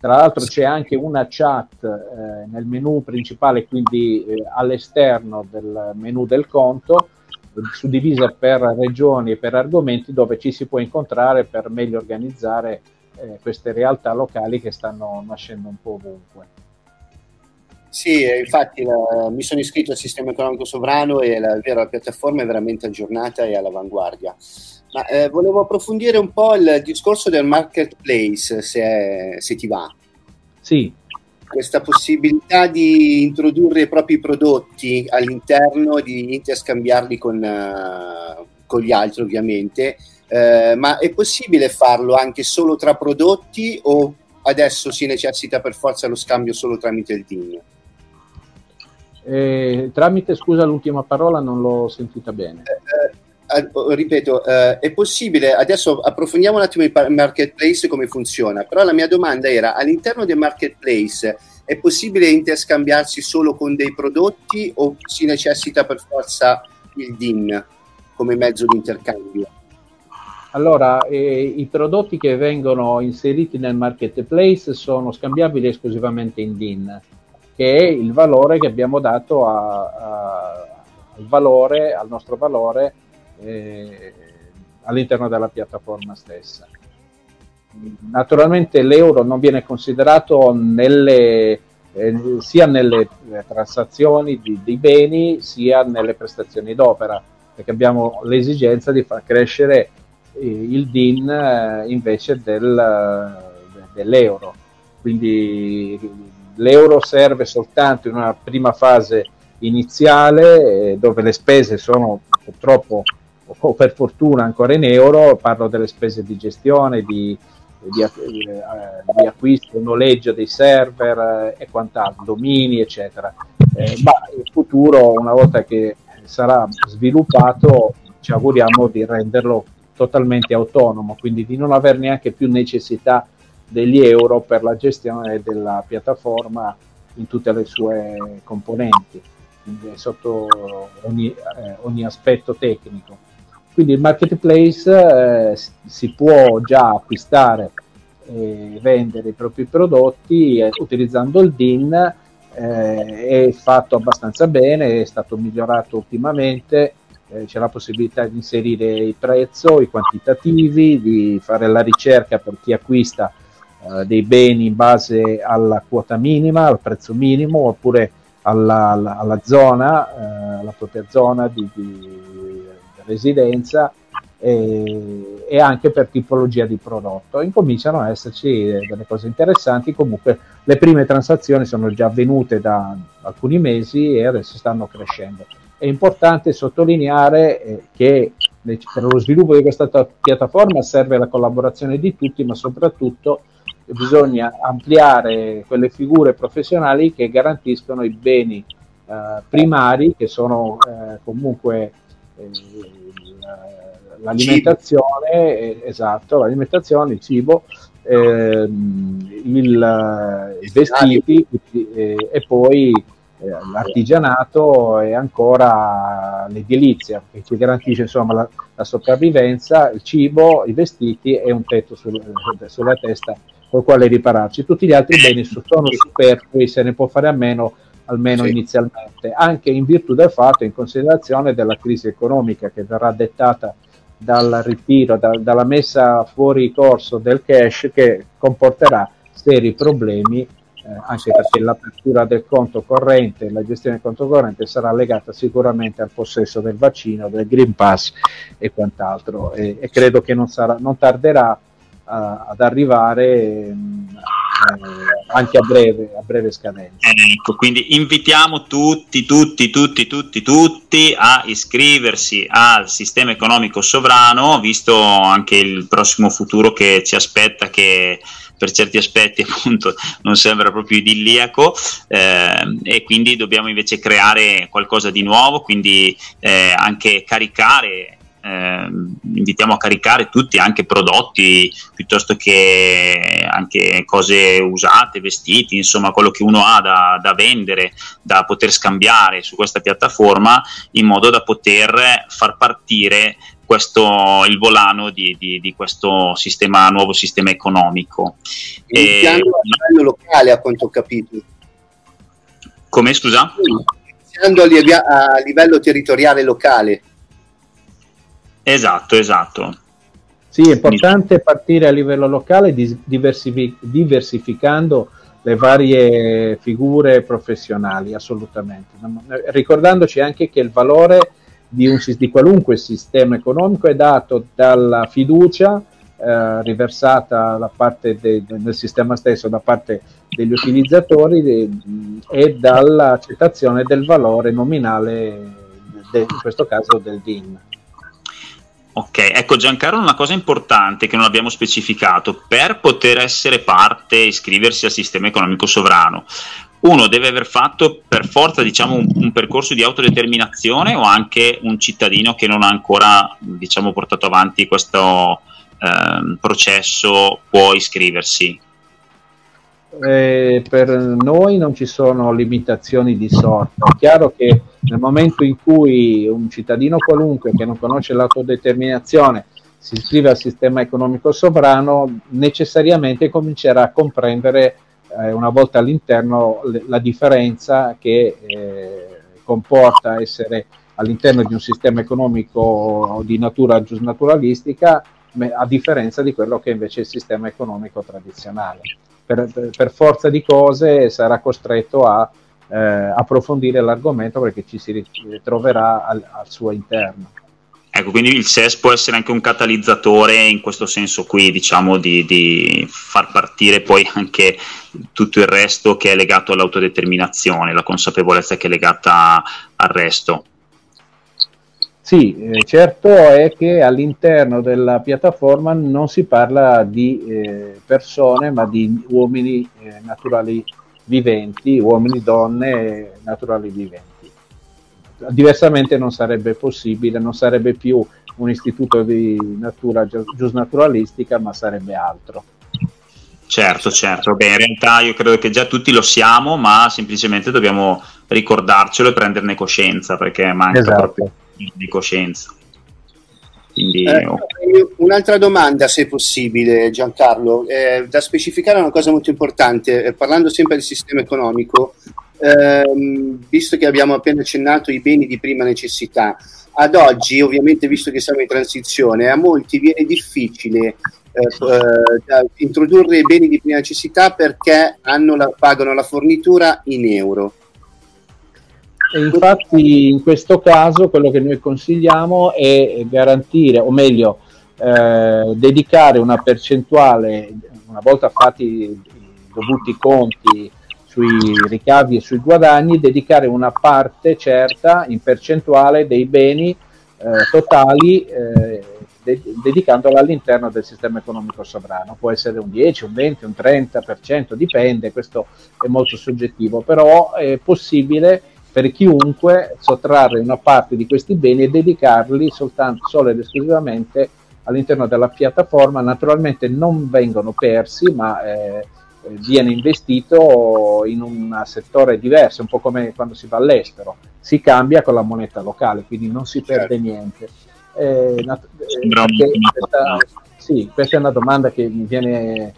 Tra l'altro c'è anche una chat eh, nel menu principale, quindi eh, all'esterno del menu del conto, suddivisa per regioni e per argomenti dove ci si può incontrare per meglio organizzare eh, queste realtà locali che stanno nascendo un po' ovunque. Sì, infatti la, mi sono iscritto al sistema economico sovrano e la, la piattaforma è veramente aggiornata e all'avanguardia. Ma eh, volevo approfondire un po' il discorso del marketplace, se, se ti va. Sì. Questa possibilità di introdurre i propri prodotti all'interno, di interscambiarli con, uh, con gli altri ovviamente, eh, ma è possibile farlo anche solo tra prodotti o adesso si necessita per forza lo scambio solo tramite il DIN? Eh, tramite, scusa, l'ultima parola non l'ho sentita bene. Eh, eh, oh, ripeto, eh, è possibile, adesso approfondiamo un attimo il marketplace come funziona, però la mia domanda era, all'interno del marketplace è possibile interscambiarsi solo con dei prodotti o si necessita per forza il DIN come mezzo di intercambio? Allora, eh, i prodotti che vengono inseriti nel marketplace sono scambiabili esclusivamente in DIN che è il valore che abbiamo dato a, a, al, valore, al nostro valore eh, all'interno della piattaforma stessa. Naturalmente l'euro non viene considerato nelle, eh, sia nelle transazioni di, di, beni sia nelle prestazioni d'opera, perché abbiamo l'esigenza di far crescere eh, il DIN eh, invece del, dell'euro. Quindi l'euro serve soltanto in una prima fase iniziale eh, dove le spese sono purtroppo o per fortuna ancora in euro, parlo delle spese di gestione, di, di, eh, di acquisto, noleggio dei server eh, e quant'altro, domini eccetera. Eh, ma il futuro, una volta che sarà sviluppato, ci auguriamo di renderlo totalmente autonomo, quindi di non avere neanche più necessità degli euro per la gestione della piattaforma in tutte le sue componenti, sotto ogni, eh, ogni aspetto tecnico. Quindi il marketplace eh, si può già acquistare e vendere i propri prodotti eh, utilizzando il DIN, eh, è fatto abbastanza bene, è stato migliorato ultimamente, eh, c'è la possibilità di inserire il prezzo, i quantitativi, di fare la ricerca per chi acquista eh, dei beni in base alla quota minima, al prezzo minimo oppure alla, alla, alla zona, eh, alla propria zona di, di residenza e, e, anche per tipologia di prodotto. Incominciano a esserci delle cose interessanti, comunque le prime transazioni sono già avvenute da alcuni mesi e adesso stanno crescendo. È importante sottolineare eh, che per lo sviluppo di questa piattaforma serve la collaborazione di tutti, ma soprattutto bisogna ampliare quelle figure professionali che garantiscono i beni eh, primari, che sono eh, comunque eh, l'alimentazione, eh, esatto, l'alimentazione, il cibo, ehm, il, i vestiti eh, e poi eh, l'artigianato e ancora l'edilizia che ci garantisce insomma la, la, sopravvivenza, il cibo, i vestiti e un tetto sul, sulla testa col quale ripararci. Tutti gli altri beni sono superflui, se ne può fare a meno almeno sì. inizialmente, anche in virtù del fatto, in considerazione della crisi economica che verrà dettata dal ritiro, da, dalla messa fuori corso del cash che comporterà seri problemi eh, anche perché l'apertura del conto corrente, la gestione del conto corrente sarà legata sicuramente al possesso del vaccino, del Green Pass e quant'altro e, e credo che non, sarà, non tarderà ad arrivare mh, eh, anche a breve, a breve scadenza. Ecco, quindi invitiamo tutti, tutti, tutti, tutti, tutti a iscriversi al sistema economico sovrano, visto anche il prossimo futuro che ci aspetta che per certi aspetti appunto non sembra proprio idilliaco eh, e quindi dobbiamo invece creare qualcosa di nuovo, quindi eh, anche caricare eh, invitiamo a caricare tutti anche prodotti piuttosto che anche cose usate, vestiti, insomma quello che uno ha da, da vendere, da poter scambiare su questa piattaforma in modo da poter far partire questo, il volano di, di, di, questo sistema, nuovo sistema economico. Iniziando e, a livello locale, a quanto ho capito. Come scusa? Iniziando a livello territoriale locale. Esatto, esatto. Sì, è importante partire a livello locale diversific- diversificando le varie figure professionali, assolutamente. Ricordandoci anche che il valore di, un, di qualunque sistema economico è dato dalla fiducia eh, riversata da parte de, del sistema stesso da parte degli utilizzatori de, e dall'accettazione del valore nominale, de, in questo caso del DIN. Ok, ecco Giancarlo, una cosa importante che non abbiamo specificato, per poter essere parte iscriversi al sistema economico sovrano, uno deve aver fatto per forza diciamo, un, un, percorso di autodeterminazione o anche un cittadino che non ha ancora diciamo, portato avanti questo eh, processo può iscriversi? Eh, per noi non ci sono limitazioni di sorta. È chiaro che nel momento in cui un cittadino qualunque che non conosce l'autodeterminazione si iscrive al sistema economico sovrano, necessariamente comincerà a comprendere eh, una volta all'interno la differenza che eh, comporta essere all'interno di un sistema economico di natura giusnaturalistica a differenza di quello che invece è il sistema economico tradizionale. Per, per, forza di cose sarà costretto a eh, approfondire l'argomento perché ci si ritroverà al, al suo interno. Ecco, quindi il SES può essere anche un catalizzatore in questo senso qui, diciamo, di, di, far partire poi anche tutto il resto che è legato all'autodeterminazione, la consapevolezza che è legata al resto. Sì, eh, certo è che all'interno della piattaforma non si parla di eh, persone, ma di uomini eh, naturali viventi, uomini, donne naturali viventi diversamente non sarebbe possibile, non sarebbe più un istituto di natura giusnaturalistica, ma sarebbe altro. Certo, certo. Beh, in realtà io credo che già tutti lo siamo, ma semplicemente dobbiamo ricordarcelo e prenderne coscienza, perché manca esatto. proprio di coscienza. Quindi, eh, oh. Un'altra domanda, se possibile, Giancarlo, eh, da specificare una cosa molto importante, eh, parlando sempre del sistema economico, ehm, visto che abbiamo appena accennato i beni di prima necessità, ad oggi, ovviamente, visto che siamo in transizione, a molti viene difficile eh, eh, introdurre i beni di prima necessità perché la, pagano la fornitura in euro. E infatti in questo caso quello che noi consigliamo è garantire, o meglio, eh, dedicare una percentuale, una volta fatti i dovuti conti sui ricavi e sui guadagni, dedicare una parte certa in percentuale dei beni eh, totali eh, de- dedicandola all'interno del sistema economico sovrano. Può essere un 10, un 20, un 30%, dipende, questo è molto soggettivo, però è possibile per chiunque sottrarre una parte di questi beni e dedicarli soltanto, solo ed esclusivamente all'interno della piattaforma. Naturalmente non vengono persi, ma eh, viene investito in un settore diverso, un po' come quando si va all'estero, si cambia con la moneta locale, quindi non si perde certo. niente. Eh, nat- eh, questa, sì, questa è una domanda che mi viene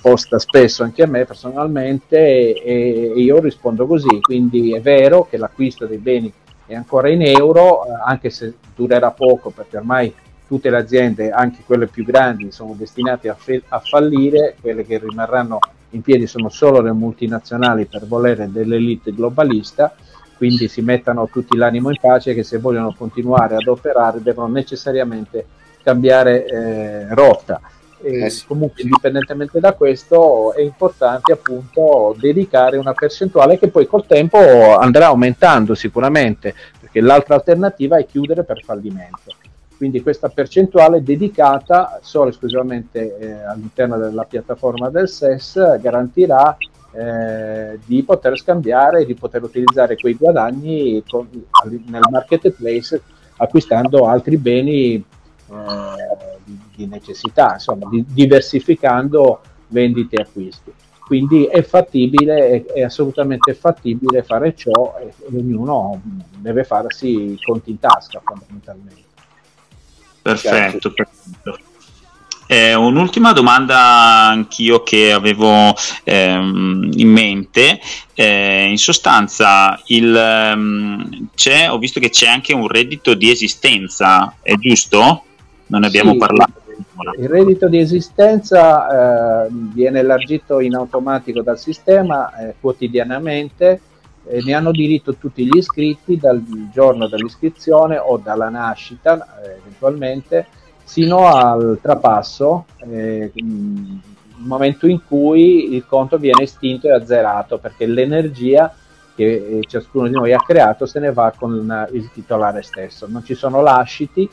posta spesso anche a me personalmente e, e io rispondo così, quindi è vero che l'acquisto dei beni è ancora in euro, eh, anche se durerà poco perché ormai tutte le aziende, anche quelle più grandi, sono destinate a, fe- a fallire, quelle che rimarranno in piedi sono solo le multinazionali per volere dell'elite globalista, quindi si mettano tutti l'animo in pace che se vogliono continuare ad operare devono necessariamente cambiare eh, rotta. E eh sì. Comunque, indipendentemente da questo, è importante appunto dedicare una percentuale che poi col tempo andrà aumentando sicuramente, perché l'altra alternativa è chiudere per fallimento. Quindi questa percentuale dedicata solo e esclusivamente eh, all'interno della piattaforma del SES garantirà eh, di poter scambiare, di poter utilizzare quei guadagni con, nel marketplace acquistando altri beni eh, di, necessità, insomma, di, diversificando vendite e acquisti. Quindi è fattibile, è, è, assolutamente fattibile fare ciò e ognuno deve farsi i conti in tasca fondamentalmente. Perfetto, perfetto. Eh, un'ultima domanda anch'io che avevo ehm, in mente, eh, in sostanza il, ehm, ho visto che c'è anche un reddito di esistenza, è giusto? Non ne abbiamo sì, parlato. Il reddito di esistenza eh, viene elargito in automatico dal sistema eh, quotidianamente e ne hanno diritto tutti gli iscritti dal giorno dell'iscrizione o dalla nascita eh, eventualmente sino al trapasso, eh, momento in cui il conto viene estinto e azzerato perché l'energia che eh, ciascuno di noi ha creato se ne va con il titolare stesso. Non ci sono lasciti,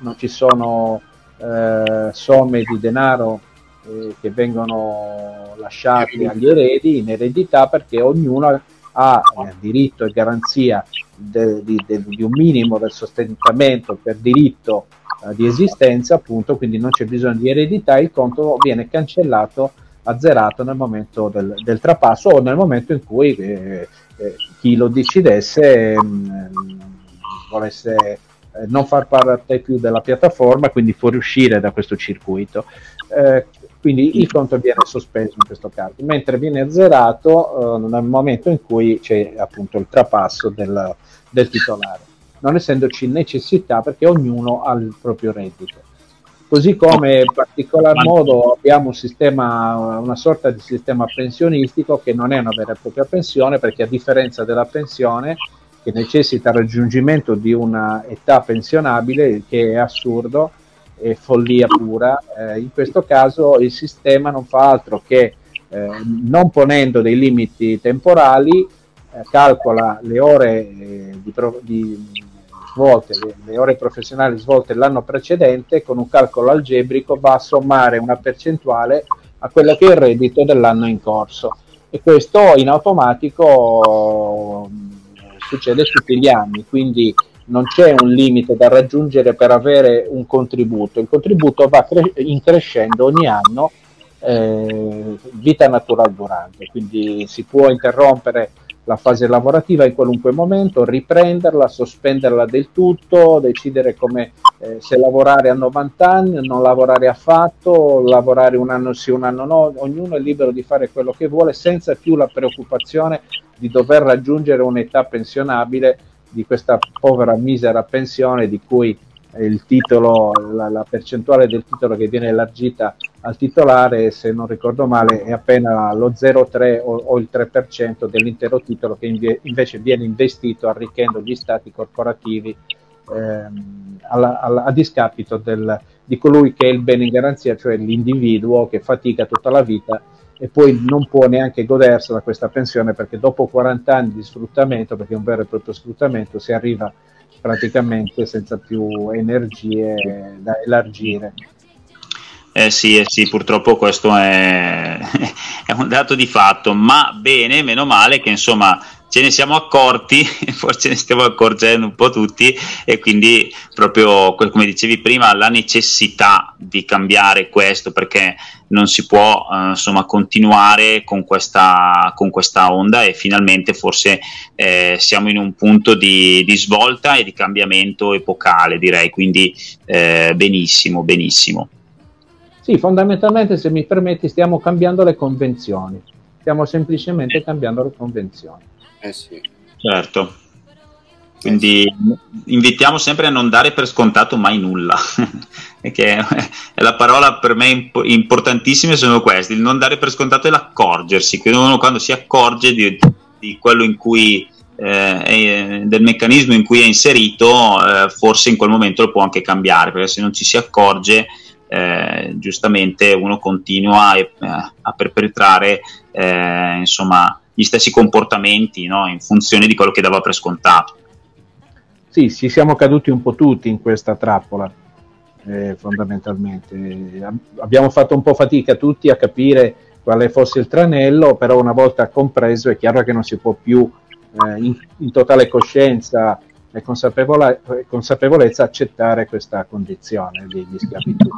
non ci sono eh, somme di denaro eh, che vengono lasciate agli eredi in eredità perché ognuno ha eh, diritto e garanzia de, de, de, di un minimo del sostentamento per diritto eh, di esistenza, appunto, quindi non c'è bisogno di eredità, il conto viene cancellato, azzerato nel momento del, del trapasso o nel momento in cui eh, eh, chi lo decidesse mm, volesse eh, non far parte più della piattaforma, quindi fuoriuscire da questo circuito. Eh, quindi il conto viene sospeso in questo caso, mentre viene azzerato eh, nel momento in cui c'è appunto il trapasso del, del titolare, non essendoci necessità perché ognuno ha il proprio reddito. Così come in particolar modo abbiamo un sistema, una sorta di sistema pensionistico che non è una vera e propria pensione perché a differenza della pensione che necessita il raggiungimento di una età pensionabile, che è assurdo, è follia pura. Eh, in questo caso il sistema non fa altro che, eh, non ponendo dei limiti temporali, eh, calcola le ore eh, di, di, svolte, le, le, ore professionali svolte l'anno precedente, con un calcolo algebrico va a sommare una percentuale a quello che è il reddito dell'anno in corso. E questo in automatico succede tutti gli anni, quindi non c'è un limite da raggiungere per avere un contributo, il contributo va cre- increscendo ogni anno eh, vita natural durante, quindi si può interrompere la fase lavorativa in qualunque momento, riprenderla, sospenderla del tutto, decidere come eh, se lavorare a 90 anni, non lavorare affatto, lavorare un anno sì, un anno no, ognuno è libero di fare quello che vuole senza più la preoccupazione di dover raggiungere un'età pensionabile di questa povera misera pensione di cui il titolo, la, la, percentuale del titolo che viene elargita al titolare, se non ricordo male, è appena lo 0,3 o, o il 3% dell'intero titolo che inve, invece viene investito arricchendo gli stati corporativi ehm, alla, alla, a discapito del, di colui che è il bene in garanzia, cioè l'individuo che fatica tutta la vita e poi non può neanche godersela questa pensione perché dopo 40 anni di sfruttamento, perché è un vero e proprio sfruttamento, si arriva praticamente senza più energie da elargire. Eh sì, eh sì, purtroppo questo è, è, un dato di fatto, ma bene, meno male che insomma ce ne siamo accorti, forse ce ne stiamo accorgendo un po' tutti e quindi proprio come dicevi prima la necessità di cambiare questo perché non si può eh, insomma continuare con questa, con questa onda e finalmente forse eh, siamo in un punto di, di, svolta e di cambiamento epocale direi quindi eh, benissimo benissimo Sì, fondamentalmente, se mi permetti, stiamo cambiando le convenzioni. Stiamo semplicemente cambiando le convenzioni. Eh sì. Certo. Quindi invitiamo sempre a non dare per scontato mai nulla, che è la parola per me importantissima sono questi, il non dare per scontato e l'accorgersi, quindi uno quando si accorge di, di quello in cui eh, del meccanismo in cui è inserito, eh, forse in quel momento lo può anche cambiare, perché se non ci si accorge, eh, giustamente uno continua a, eh, a perpetrare eh, insomma, gli stessi comportamenti no? in funzione di quello che dava per scontato sì, ci siamo caduti un po' tutti in questa trappola, eh, fondamentalmente. Abbiamo fatto un po' fatica tutti a capire quale fosse il tranello, però una volta compreso è chiaro che non si può più eh, in, in, totale coscienza e consapevole, consapevolezza accettare questa condizione di, schiavitù.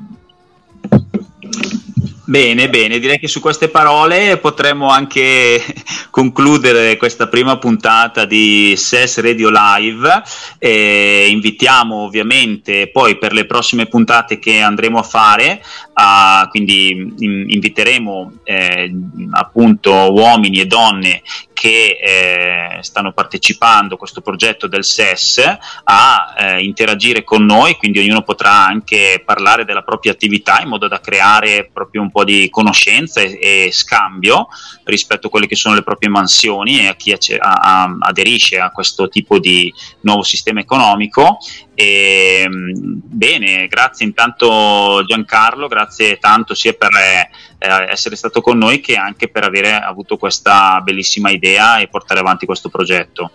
Bene, bene, direi che su queste parole potremmo anche concludere questa prima puntata di SES Radio Live. E invitiamo ovviamente poi per le prossime puntate che andremo a fare, uh, quindi in, inviteremo eh, appunto uomini e donne che eh, stanno partecipando a questo progetto del SES a eh, interagire con noi, quindi ognuno potrà anche parlare della propria attività in modo da creare proprio un po' di conoscenza e, e scambio rispetto a quelle che sono le proprie mansioni e a chi a, a, aderisce a questo tipo di nuovo sistema economico. E, bene, grazie intanto Giancarlo, grazie tanto sia per eh, essere stato con noi che anche per aver avuto questa bellissima idea e portare avanti questo progetto.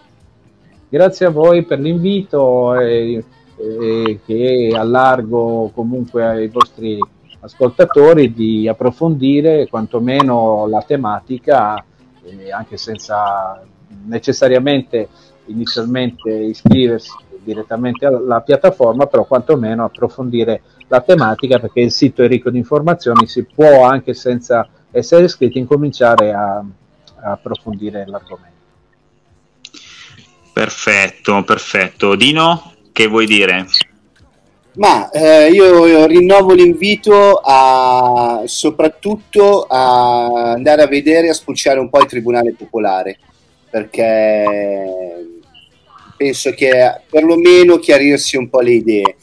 Grazie a voi per l'invito e, e che allargo comunque ai vostri ascoltatori di approfondire quantomeno la tematica, eh, anche senza necessariamente inizialmente iscriversi direttamente alla piattaforma, però quantomeno approfondire la tematica perché il sito è ricco di informazioni, si può anche senza essere iscritti incominciare a, a approfondire l'argomento. Perfetto, perfetto. Dino, che vuoi dire? Ma eh, io rinnovo l'invito a soprattutto a andare a vedere e a spulciare un po' il Tribunale Popolare, perché penso che perlomeno chiarirsi un po' le idee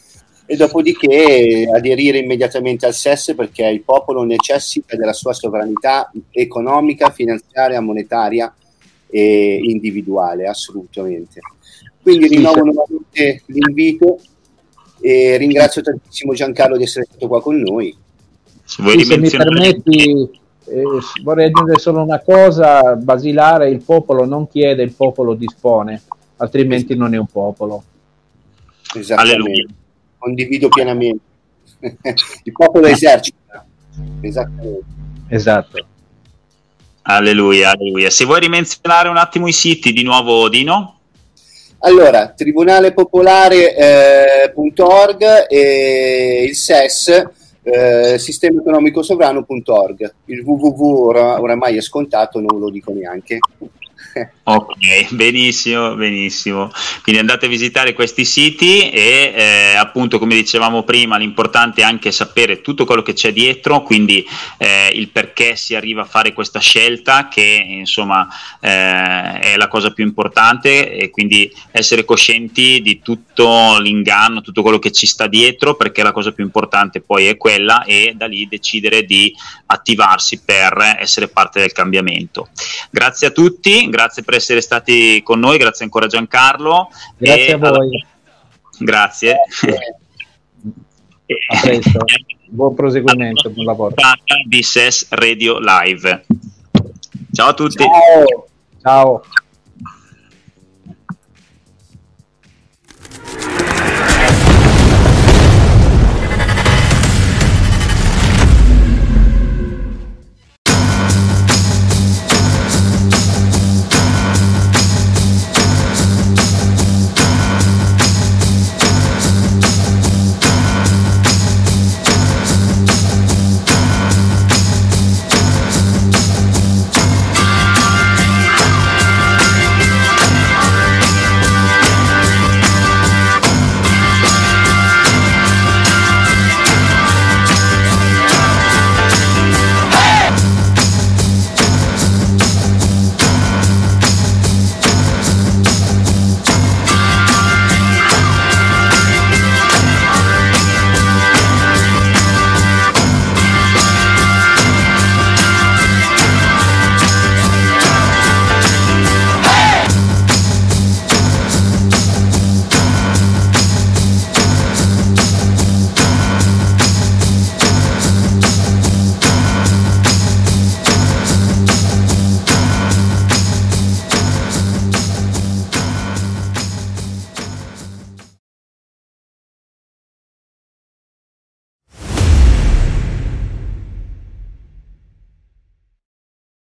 e dopodiché aderire immediatamente al SES perché il popolo necessita della sua sovranità economica, finanziaria, monetaria e individuale, assolutamente. Quindi rinnovo nuovamente l'invito e ringrazio tantissimo Giancarlo di essere stato qua con noi. Se, sì, se mi permetti, eh, vorrei aggiungere solo una cosa basilare, il popolo non chiede, il popolo dispone, altrimenti non è un popolo. Esattamente, condivido pienamente. il popolo esercita. Esattamente. Esatto. Alleluia, alleluia. Se vuoi rimenzionare un attimo i siti di nuovo, Dino? Allora, tribunalepopolare.org eh, e il SES, eh, sistema economico sovrano.org. Il www ora, oramai è scontato, non lo dico neanche. Ok, benissimo, benissimo. Quindi andate a visitare questi siti e eh, appunto come dicevamo prima l'importante è anche sapere tutto quello che c'è dietro, quindi eh, il perché si arriva a fare questa scelta che insomma eh, è la cosa più importante e quindi essere coscienti di tutto l'inganno, tutto quello che ci sta dietro perché la cosa più importante poi è quella e da lì decidere di attivarsi per essere parte del cambiamento. Grazie a tutti, grazie per essere stati con noi, grazie ancora Giancarlo. Grazie a voi. Grazie. A presto. Buon proseguimento, buon lavoro. Di SES Radio Live. Ciao a tutti. Ciao. Ciao.